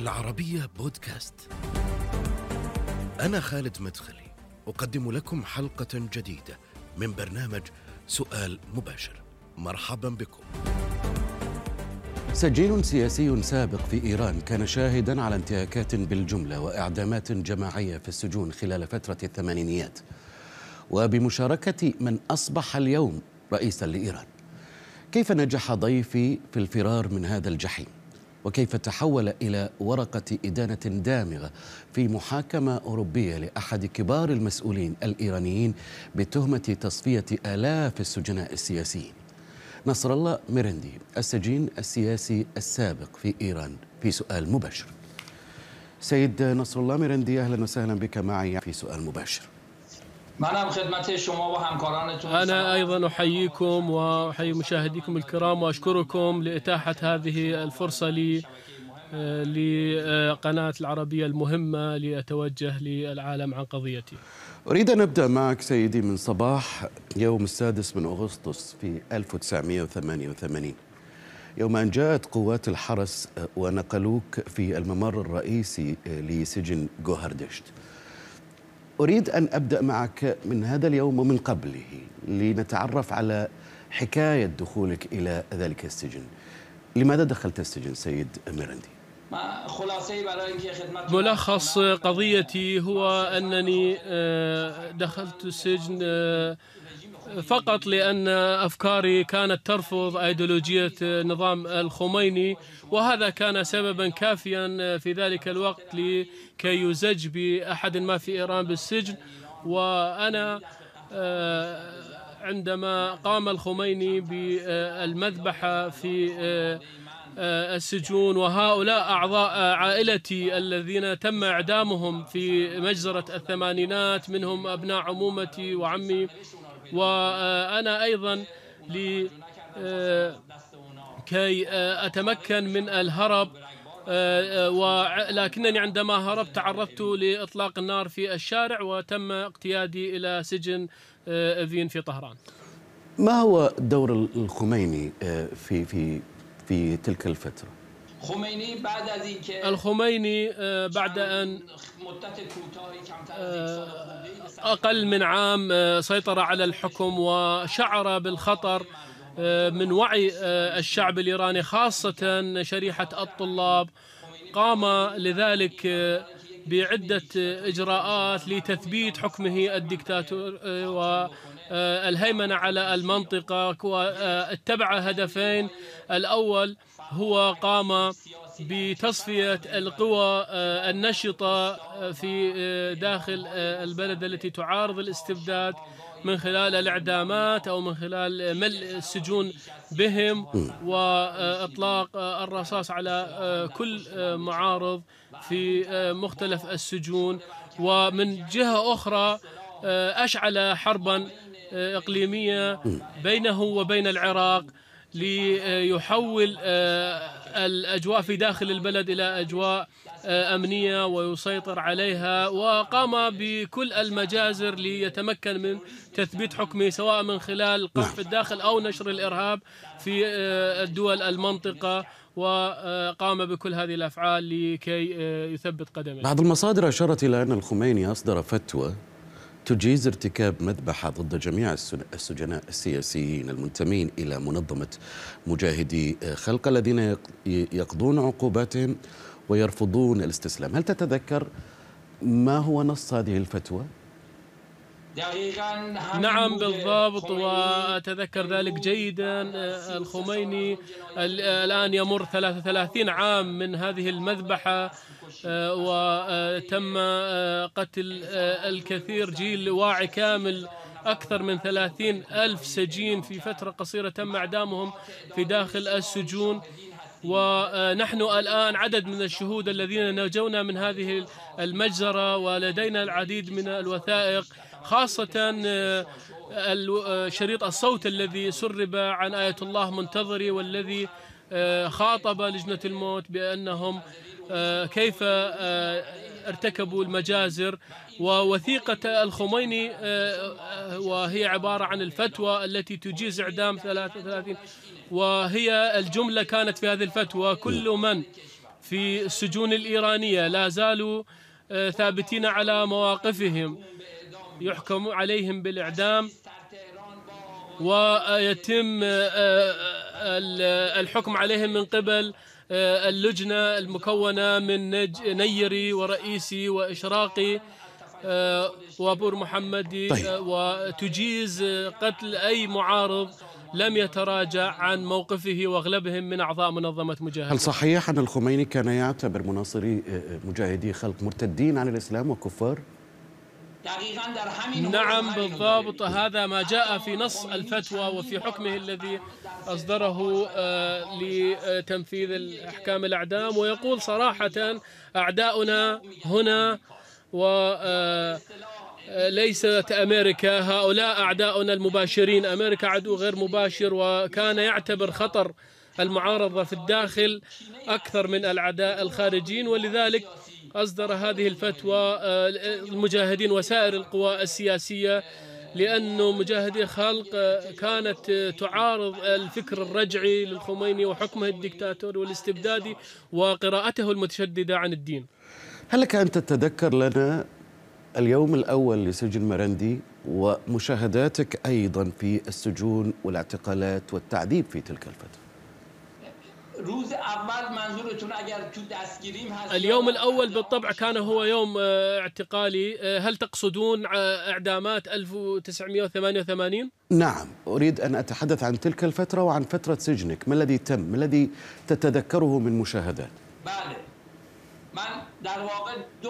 العربية بودكاست. أنا خالد مدخلي، أقدم لكم حلقة جديدة من برنامج سؤال مباشر. مرحبا بكم. سجين سياسي سابق في إيران كان شاهدا على انتهاكات بالجملة وإعدامات جماعية في السجون خلال فترة الثمانينيات وبمشاركة من أصبح اليوم رئيسا لإيران كيف نجح ضيفي في الفرار من هذا الجحيم وكيف تحول إلى ورقة إدانة دامغة في محاكمة أوروبية لأحد كبار المسؤولين الإيرانيين بتهمة تصفية آلاف السجناء السياسيين. نصر الله ميرندي السجين السياسي السابق في إيران في سؤال مباشر. سيد نصر الله ميرندي أهلا وسهلا بك معي في سؤال مباشر. أنا أيضا أحييكم وأحيي مشاهديكم الكرام وأشكركم لإتاحة هذه الفرصة لي آه، لقناة العربية المهمة لأتوجه للعالم عن قضيتي. أريد أن أبدأ معك سيدي من صباح يوم السادس من أغسطس في 1988 يوم أن جاءت قوات الحرس آه، ونقلوك في الممر الرئيسي آه، لسجن جوهردشت. أريد أن أبدأ معك من هذا اليوم ومن قبله لنتعرف على حكاية دخولك إلى ذلك السجن لماذا دخلت السجن سيد ميرندي؟ ملخص قضيتي هو أنني آه، دخلت السجن آه، فقط لأن أفكاري كانت ترفض أيديولوجية نظام الخميني وهذا كان سببا كافيا في ذلك الوقت لكي يزج بأحد ما في إيران بالسجن. وأنا آه، عندما قام الخميني بالمذبحة في آه، السجون وهؤلاء أعضاء عائلتي الذين تم إعدامهم في مجزرة الثمانينات منهم أبناء عمومتي وعمي وأنا أيضا ل كي أتمكن من الهرب ولكنني عندما هربت تعرضت لإطلاق النار في الشارع وتم اقتيادي إلى سجن فين في طهران. ما هو دور الخميني في في في تلك الفترة؟ خمینی بعد از اینکه الخميني بعد أن أقل من عام سيطر على الحكم وشعر بالخطر من وعي الشعب الإيراني خاصة شريحة الطلاب. قام لذلك بعدة إجراءات لتثبيت حكمه الدكتاتور والهيمنه على المنطقة واتبع هدفين. الأول هو قام بتصفية القوى آه، النشطة آه، في آه، داخل البلد التي تعارض الاستبداد من خلال الإعدامات أو من خلال ملء السجون بهم وإطلاق الرصاص على كل معارض في مختلف السجون. ومن جهة أخرى أشعل حربا إقليمية بينه وبين العراق ليحول آه، الأجواء في داخل البلد إلى أجواء آه، أمنية ويسيطر عليها وقام بكل المجازر ليتمكن من تثبيت حكمه سواء من خلال قصف نعم. الداخل أو نشر الإرهاب في آه، الدول المنطقة وقام بكل هذه الأفعال لكي يثبت قدمه. بعض المصادر أشارت إلى أن الخميني أصدر فتوى تجيز ارتكاب مذبحة ضد جميع السجناء السياسيين المنتمين إلى منظمة مجاهدي خلق الذين يقضون عقوباتهم ويرفضون الاستسلام هل تتذكر ما هو نص هذه الفتوى؟ نعم بالضبط وأتذكر ذلك جيدا الخميني. الآن يمر 33 عام من هذه المذبحة آه، وتم آه، قتل آه، الكثير جيل واعي كامل أكثر من ثلاثين ألف سجين في فترة قصيرة تم إعدامهم في داخل السجون. ونحن الآن عدد من الشهود الذين نجونا من هذه المجزرة ولدينا العديد من الوثائق. خاصة شريط الصوت الذي سرب عن آية الله منتظري والذي خاطب لجنة الموت بأنهم آه، كيف آه، ارتكبوا المجازر. ووثيقة الخميني آه، وهي عبارة عن الفتوى التي تجيز إعدام 33 وهي الجملة كانت في هذه الفتوى كل من في السجون الإيرانية لا زالوا آه، ثابتين على مواقفهم. يحكم عليهم بالإعدام ويتم آه، الحكم عليهم من قبل اللجنة المكونة من نيري ورئيسي وإشراقي وابور محمدي طيب. وتجيز قتل أي معارض لم يتراجع عن موقفه وأغلبهم من أعضاء منظمة مجاهدين. هل صحيح أن الخميني كان يعتبر مناصري آه، آه، مجاهدي خلق مرتدين عن الإسلام وكفار؟ نعم بالضبط. هذا ما جاء في نص الفتوى وفي حكمه الذي أصدره آه، لتنفيذ الأحكام الأعدام. ويقول صراحة أعداؤنا هنا و ليست أمريكا. هؤلاء أعداؤنا المباشرين. أمريكا عدو غير مباشر وكان يعتبر خطر المعارضة في الداخل أكثر من الأعداء الخارجين. ولذلك أصدر هذه الفتوى آه، المجاهدين وسائر القوى السياسية لأنه مجاهدي خلق آه، كانت تعارض الفكر الرجعي للخميني وحكمه الدكتاتوري والاستبدادي وقراءته المتشددة عن الدين. هل لك أن تتذكر لنا اليوم الأول لسجن مرندي ومشاهداتك أيضا في السجون والاعتقالات والتعذيب في تلك الفترة؟ اليوم الأول بالطبع كان هو يوم آه، اعتقالي. آه، هل تقصدون آه، إعدامات 1988؟ نعم أريد أن أتحدث عن تلك الفترة وعن فترة سجنك. ما الذي تم؟ ما الذي تتذكره من مشاهدات؟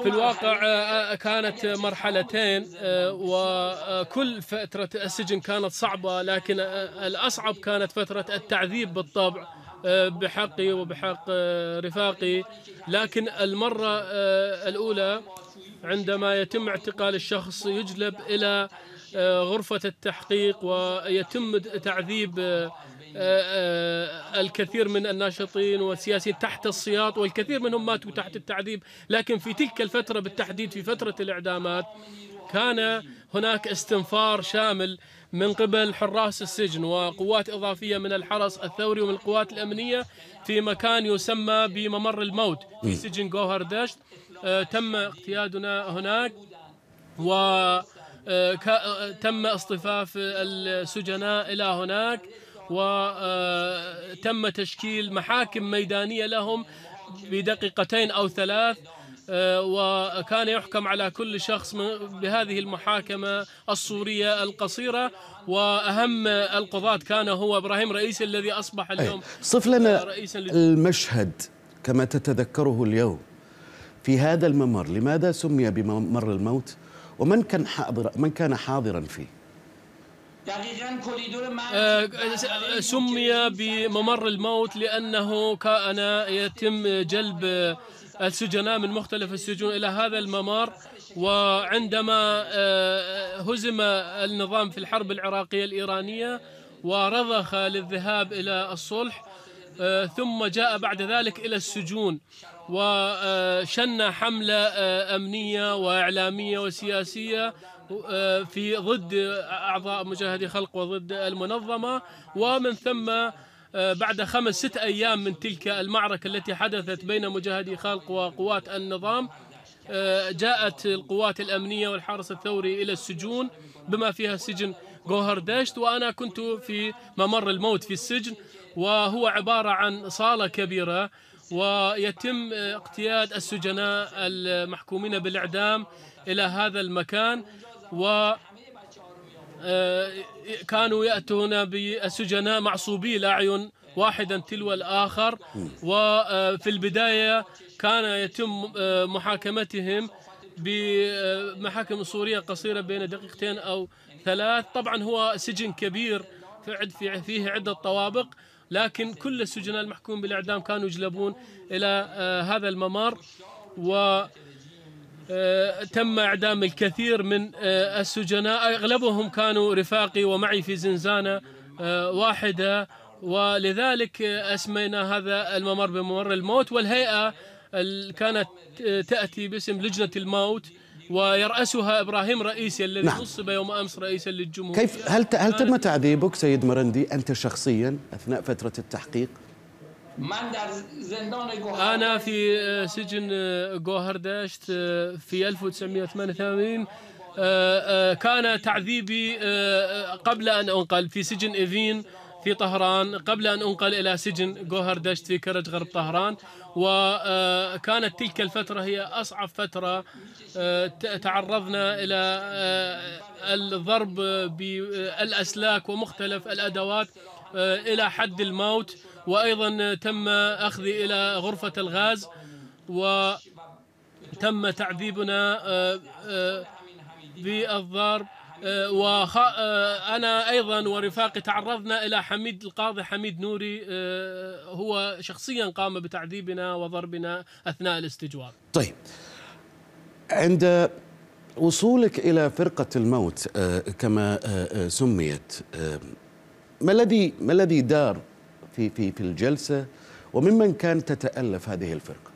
في الواقع كانت مرحلتين وكل فترة السجن كانت صعبة لكن الأصعب كانت فترة التعذيب بالطبع. بحقي وبحق رفاقي لكن المرة الأولى عندما يتم اعتقال الشخص يجلب إلى غرفة التحقيق ويتم تعذيب آه، آه، الكثير من الناشطين والسياسيين تحت السياط والكثير منهم ماتوا تحت التعذيب. لكن في تلك الفترة بالتحديد في فترة الإعدامات كان هناك استنفار شامل من قبل حراس السجن وقوات إضافية من الحرس الثوري ومن القوات الأمنية في مكان يسمى بممر الموت في سجن جوهر دشت آه، تم اقتيادنا هناك و تم اصطفاف السجناء إلى هناك وتم تشكيل محاكم ميدانية لهم بدقيقتين أو ثلاث. آه، وكان يحكم على كل شخص بهذه المحاكمة الصورية القصيرة وأهم القضاة كان هو إبراهيم رئيس الذي أصبح اليوم صف لنا رئيسا المشهد كما تتذكره اليوم في هذا الممر. لماذا سمي بممر الموت؟ ومن كان حاضر من كان حاضرا فيه؟ آه، سمي بممر الموت لأنه كان يتم جلب السجناء من مختلف السجون إلى هذا الممر وعندما آه، هزم النظام في الحرب العراقية الإيرانية ورضخ للذهاب إلى الصلح آه، ثم جاء بعد ذلك إلى السجون وشن حملة أمنية وإعلامية وسياسية آه، في ضد أعضاء مجاهدي خلق وضد المنظمة ومن ثم آه، بعد خمس ست أيام من تلك المعركة التي حدثت بين مجاهدي خلق وقوات النظام آه، جاءت القوات الأمنية والحرس الثوري إلى السجون بما فيها سجن جوهر داشت وأنا كنت في ممر الموت في السجن وهو عبارة عن صالة كبيرة ويتم اقتياد السجناء المحكومين بالإعدام إلى هذا المكان و آه، كانوا يأتون بالسجناء معصوبي الأعين واحدا تلو الآخر. وفي البداية كان يتم آه، محاكمتهم بمحاكم صورية قصيرة بين دقيقتين أو ثلاث. طبعا هو سجن كبير في فيه عدة طوابق لكن كل السجناء المحكوم بالإعدام كانوا يجلبون إلى آه، هذا الممر. و آه، تم إعدام الكثير من آه، السجناء أغلبهم كانوا رفاقي ومعي في زنزانة آه، واحدة ولذلك أسمينا هذا الممر بممر الموت والهيئة كانت تأتي باسم لجنة الموت ويرأسها إبراهيم رئيسي الذي نعم. نصب يوم أمس رئيسا للجمهورية كيف هل هل تم تعذيبك سيد مرندي أنت شخصيا أثناء فترة التحقيق؟ أنا في آه، سجن آه، جوهردشت آه، في 1988 كان تعذيبي قبل أن أنقل في سجن إيفين في طهران قبل أن أنقل إلى سجن جوهردشت في كرج غرب طهران وكانت تلك الفترة هي أصعب فترة تعرضنا إلى الضرب بالأسلاك ومختلف الأدوات إلى حد الموت وأيضا تم أخذي إلى غرفة الغاز وتم تعذيبنا آه، آه، بالضرب. آه، وأنا أيضا ورفاقي تعرضنا إلى حميد القاضي حميد نوري هو شخصيا قام بتعذيبنا وضربنا أثناء الاستجواب. طيب عند وصولك إلى فرقة الموت كما سميت ما الذي ما الذي دار في في في الجلسة وممن كانت تتألف هذه الفرقة؟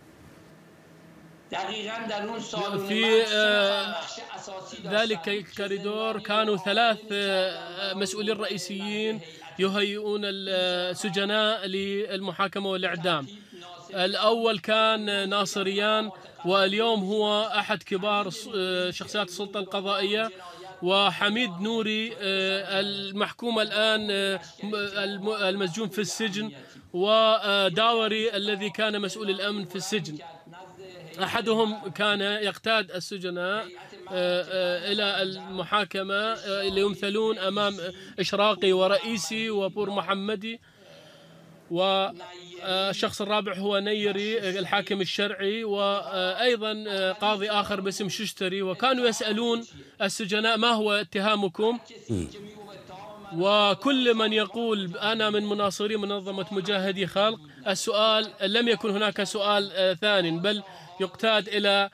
في آه، ذلك الكوريدور كانوا ثلاث آه، مسؤولين رئيسيين يهيئون السجناء للمحاكمة والإعدام. الأول كان ناصريان واليوم هو أحد كبار شخصيات السلطة القضائية وحميد نوري آه، المحكوم الآن آه، المسجون في السجن وداوري الذي كان مسؤول الأمن في السجن. أحدهم كان يقتاد السجناء آه، إلى المحاكمة ليمثلون أمام إشراقي ورئيسي وبور محمدي. والشخص الرابع هو نيري الحاكم الشرعي وأيضا قاضي آخر باسم ششتري. وكانوا يسألون السجناء ما هو اتهامكم؟ وكل من يقول أنا من مناصري منظمة مجاهدي خلق. السؤال لم يكن هناك سؤال ثاني بل يقتاد إلى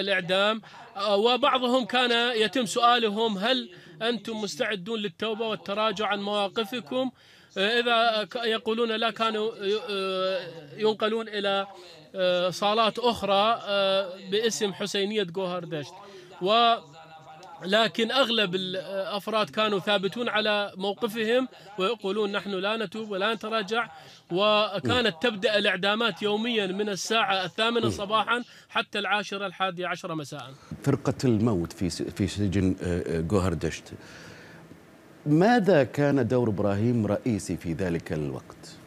الإعدام. وبعضهم كان يتم سؤالهم هل أنتم مستعدون للتوبة والتراجع عن مواقفكم. إذا يقولون لا كانوا ينقلون إلى صالات أخرى باسم حسينية جوهردشت. و لكن أغلب الأفراد كانوا ثابتون على موقفهم ويقولون نحن لا نتوب ولا نتراجع. وكانت تبدأ الإعدامات يوميا من الساعة الثامنة صباحا حتى العاشرة الحادية عشرة مساء. فرقة الموت في في سجن جوهردشت. ماذا كان دور إبراهيم رئيسي في ذلك الوقت؟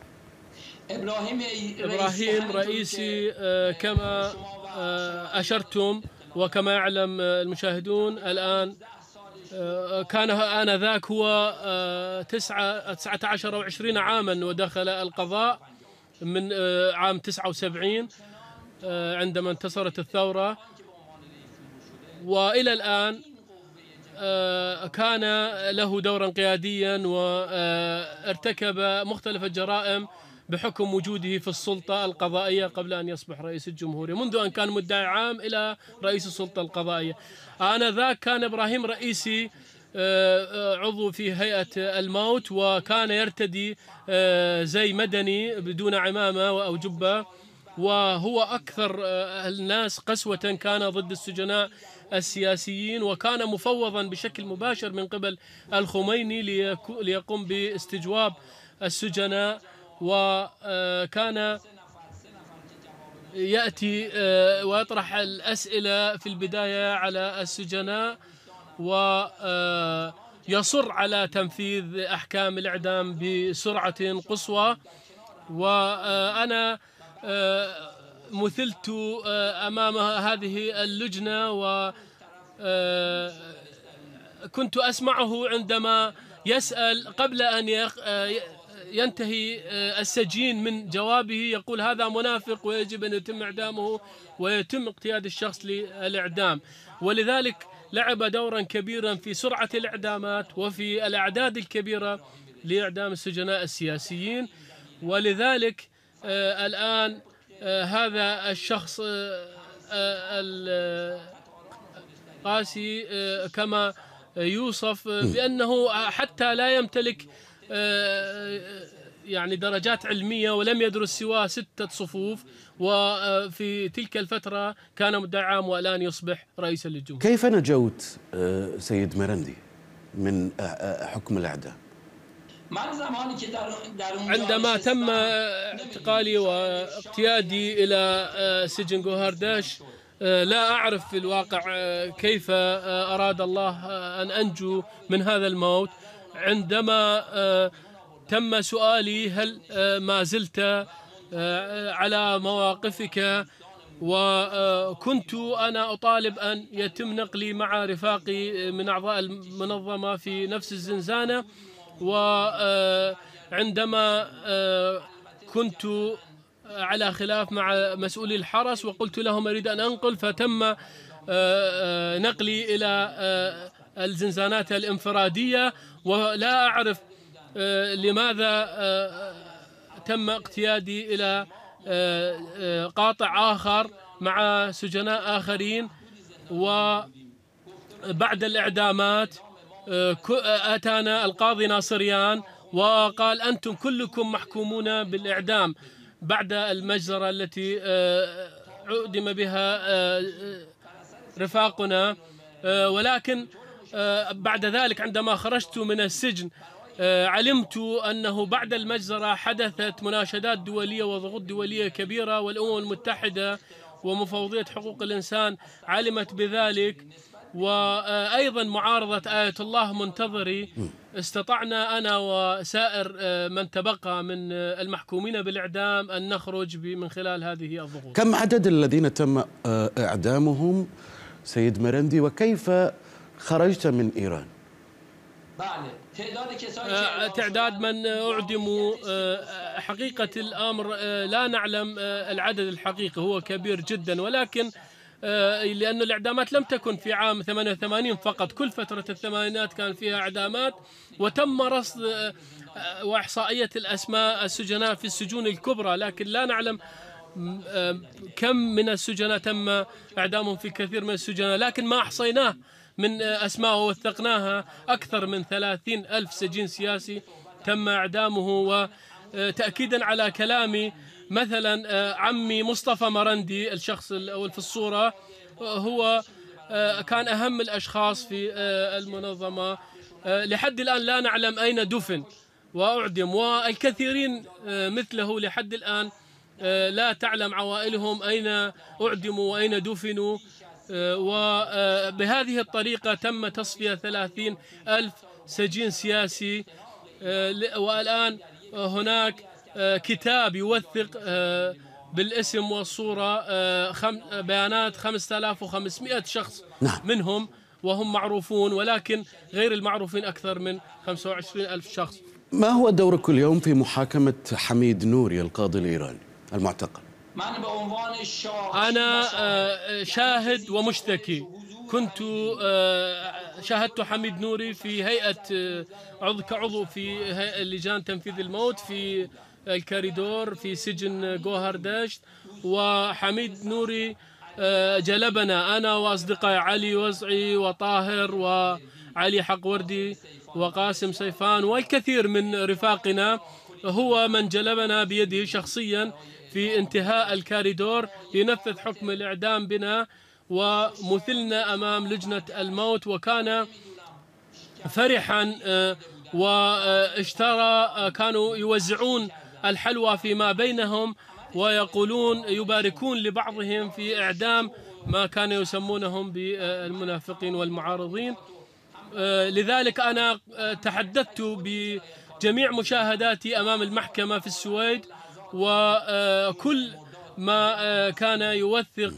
إبراهيم رئيسي آه، كما آه، أشرتم وكما يعلم المشاهدون الآن آه، كان آنذاك هو تسعة تسعة عشر أو عشرين عاما ودخل القضاء من عام تسعة وسبعين عندما انتصرت الثورة. وإلى الآن آه، كان له دورا قياديا وارتكب مختلف الجرائم بحكم وجوده في السلطة القضائية قبل أن يصبح رئيس الجمهورية منذ أن كان مدعي عام إلى رئيس السلطة القضائية. آنذاك كان إبراهيم رئيسي آه، آه، عضو في هيئة الموت وكان يرتدي زي مدني بدون عمامة أو جبة. وهو أكثر الناس قسوة كان ضد السجناء السياسيين وكان مفوضا بشكل مباشر من قبل الخميني ليقوم باستجواب السجناء. وكان يأتي آه، ويطرح الأسئلة في البداية على السجناء ويصر آه، على تنفيذ أحكام الإعدام بسرعة قصوى. وأنا آه، مثلت أمام هذه اللجنة و آه، كنت أسمعه عندما يسأل قبل أن ينتهي السجين من جوابه يقول هذا منافق ويجب أن يتم إعدامه ويتم اقتياد الشخص للإعدام. ولذلك لعب دورا كبيرا في سرعة الإعدامات وفي الأعداد الكبيرة لإعدام السجناء السياسيين. ولذلك الآن آه، هذا الشخص آه، آه، القاسي كما يوصف بأنه حتى لا يمتلك يعني درجات علمية ولم يدرس سوى ستة صفوف وفي تلك الفترة كان مدعى عام والآن يصبح رئيسا للجمهورية كيف نجوت سيد مرندي من حكم الإعدام؟ عندما تم اعتقالي واقتيادي إلى سجن جوهرداش لا أعرف في الواقع كيف أراد الله أن أنجو من هذا الموت عندما تم سؤالي هل ما زلت على مواقفك؟ وكنت أنا أطالب أن يتم نقلي مع رفاقي من أعضاء المنظمة في نفس الزنزانة. وعندما كنت على خلاف مع مسؤولي الحرس وقلت لهم أريد أن أنقل فتم نقلي إلى الزنزانات الانفرادية ولا أعرف لماذا تم اقتيادي إلى قاطع آخر مع سجناء آخرين وبعد الإعدامات أتانا القاضي ناصريان وقال أنتم كلكم محكومون بالإعدام بعد المجزرة التي عدم بها رفاقنا ولكن بعد ذلك عندما خرجت من السجن علمت أنه بعد المجزرة حدثت مناشدات دولية وضغوط دولية كبيرة والأمم المتحدة ومفوضية حقوق الإنسان علمت بذلك وأيضا معارضة آية الله منتظري. استطعنا أنا وسائر من تبقى من المحكومين بالإعدام أن نخرج من خلال هذه الضغوط. كم عدد الذين تم إعدامهم؟ سيد مرندي وكيف خرجت من إيران؟ تعداد من أعدموا حقيقة الأمر لا نعلم العدد الحقيقي هو كبير جدا ولكن لأن الإعدامات لم تكن في عام 88 فقط. كل فترة الثمانينات كان فيها إعدامات وتم رصد وإحصائية الأسماء السجناء في السجون الكبرى. لكن لا نعلم كم من السجناء تم إعدامهم في كثير من السجناء. لكن ما أحصيناه من أسماء ووثقناها أكثر من ثلاثين ألف سجين سياسي تم إعدامه وتأكيدا على كلامي مثلا عمي مصطفى مرندي الشخص الأول في الصورة. هو كان أهم الأشخاص في المنظمة. لحد الآن لا نعلم أين دفن وأعدم والكثيرين مثله لحد الآن لا تعلم عوائلهم أين أعدموا وأين دفنوا. وبهذه الطريقة تم تصفية ثلاثين ألف سجين سياسي والآن هناك كتاب يوثق بالاسم والصورة بيانات 5500 شخص نعم. منهم وهم معروفون ولكن غير المعروفين أكثر من 25 ألف شخص ما هو دورك اليوم في محاكمة حميد نوري القاضي الإيراني المعتقل؟ أنا شاهد ومشتكي كنت شاهدت حميد نوري في هيئة عضو كعضو في هيئة لجان تنفيذ الموت في الكاريدور في سجن جوهرداشت وحميد نوري جلبنا أنا وأصدقائي علي وزعي وطاهر وعلي حق وردي وقاسم سيفان والكثير من رفاقنا. هو من جلبنا بيده شخصيا في انتهاء الكاريدور لينفذ حكم الإعدام بنا ومثلنا أمام لجنة الموت وكان فرحا واشترى كانوا يوزعون الحلوى فيما بينهم ويقولون يباركون لبعضهم في إعدام ما كانوا يسمونهم بالمنافقين والمعارضين. لذلك أنا تحدثت بجميع مشاهداتي أمام المحكمة في السويد وكل ما كان يوثق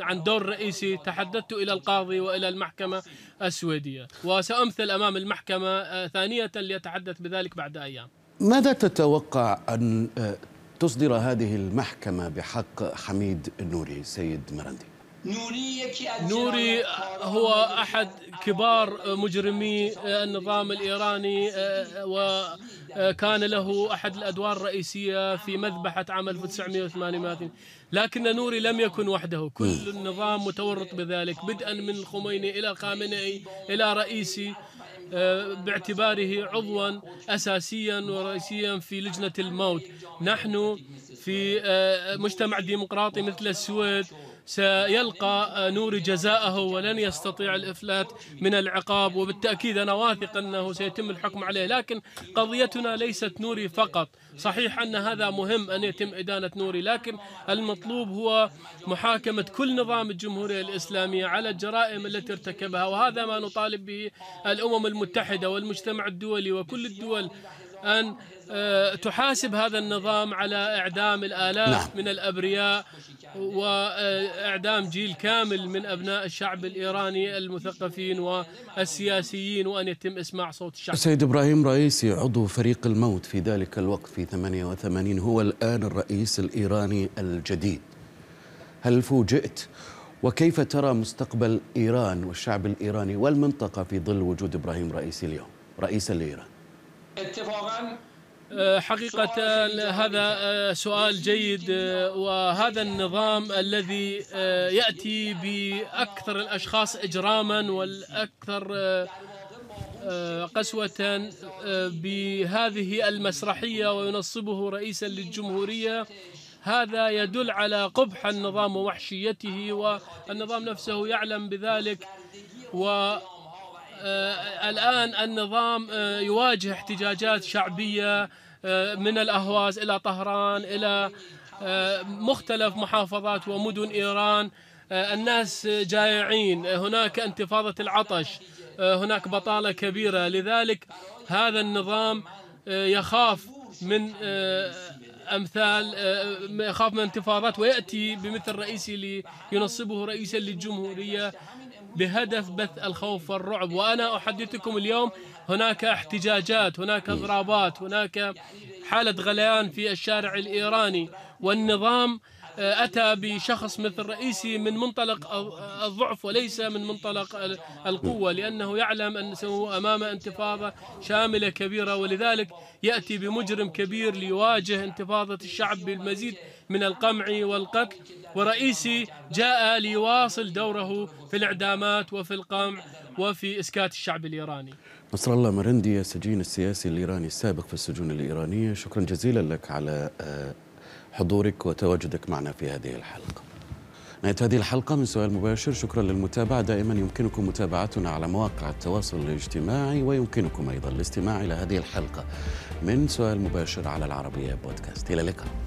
عن دور رئيسي تحدثت إلى القاضي وإلى المحكمة السويدية. وسأمثل أمام المحكمة ثانية ليتحدث بذلك بعد أيام. ماذا تتوقع أن تصدر هذه المحكمة بحق حميد النوري سيد مرندي نوري هو أحد كبار مجرمي النظام الإيراني وكان له أحد الأدوار الرئيسية في مذبحة عام 1988 لكن نوري لم يكن وحده. كل النظام متورط بذلك بدءا من الخميني إلى خامنئي إلى رئيسي باعتباره عضوا اساسيا ورئيسيا في لجنة الموت. نحن في مجتمع ديمقراطي مثل السويد سيلقى نوري جزاءه ولن يستطيع الإفلات من العقاب وبالتأكيد أنا واثق أنه سيتم الحكم عليه لكن قضيتنا ليست نوري فقط. صحيح أن هذا مهم أن يتم إدانة نوري لكن المطلوب هو محاكمة كل نظام الجمهورية الإسلامية على الجرائم التي ارتكبها وهذا ما نطالب به الأمم المتحدة والمجتمع الدولي وكل الدول أن آه، تحاسب هذا النظام على إعدام الآلاف نعم. من الأبرياء وإعدام جيل كامل من أبناء الشعب الإيراني المثقفين والسياسيين وأن يتم إسماع صوت الشعب. سيد إبراهيم رئيسي عضو فريق الموت في ذلك الوقت في 88 هو الآن الرئيس الإيراني الجديد. هل فوجئت وكيف ترى مستقبل إيران والشعب الإيراني والمنطقة في ظل وجود إبراهيم رئيسي اليوم رئيسا لايران؟ اتفاقا؟ أه، حقيقة هذا سؤال جيد أه، وهذا النظام الذي يأتي بأكثر الأشخاص إجراما والأكثر قسوة بهذه المسرحية وينصبه رئيسا للجمهورية. هذا يدل على قبح النظام ووحشيته والنظام نفسه يعلم بذلك. و آه، الآن النظام آه، يواجه احتجاجات شعبية آه، من الأهواز إلى طهران إلى مختلف محافظات ومدن إيران. الناس جائعين. هناك انتفاضة العطش. هناك بطالة كبيرة. لذلك هذا النظام يخاف من أمثال يخاف من انتفاضات ويأتي بمثل رئيسي لينصبه رئيسا للجمهورية. بهدف بث الخوف والرعب. وأنا أحدثكم اليوم هناك احتجاجات هناك اضرابات هناك حالة غليان في الشارع الإيراني. والنظام أتى بشخص مثل رئيسي من منطلق الضعف وليس من منطلق القوة لأنه يعلم أنه أمام انتفاضة شاملة كبيرة ولذلك يأتي بمجرم كبير ليواجه انتفاضة الشعب بالمزيد من القمع والقتل. ورئيسي جاء ليواصل دوره في الإعدامات وفي القمع وفي إسكات الشعب الإيراني. نصر الله مرندي السجين السياسي الإيراني السابق في السجون الإيرانية. شكرا جزيلا لك على آه، حضورك وتواجدك معنا في هذه الحلقة. نهاية هذه الحلقة من سؤال مباشر. شكرا للمتابعة. دائما يمكنكم متابعتنا على مواقع التواصل الاجتماعي ويمكنكم أيضا الاستماع إلى هذه الحلقة من سؤال مباشر على العربية بودكاست. إلى اللقاء.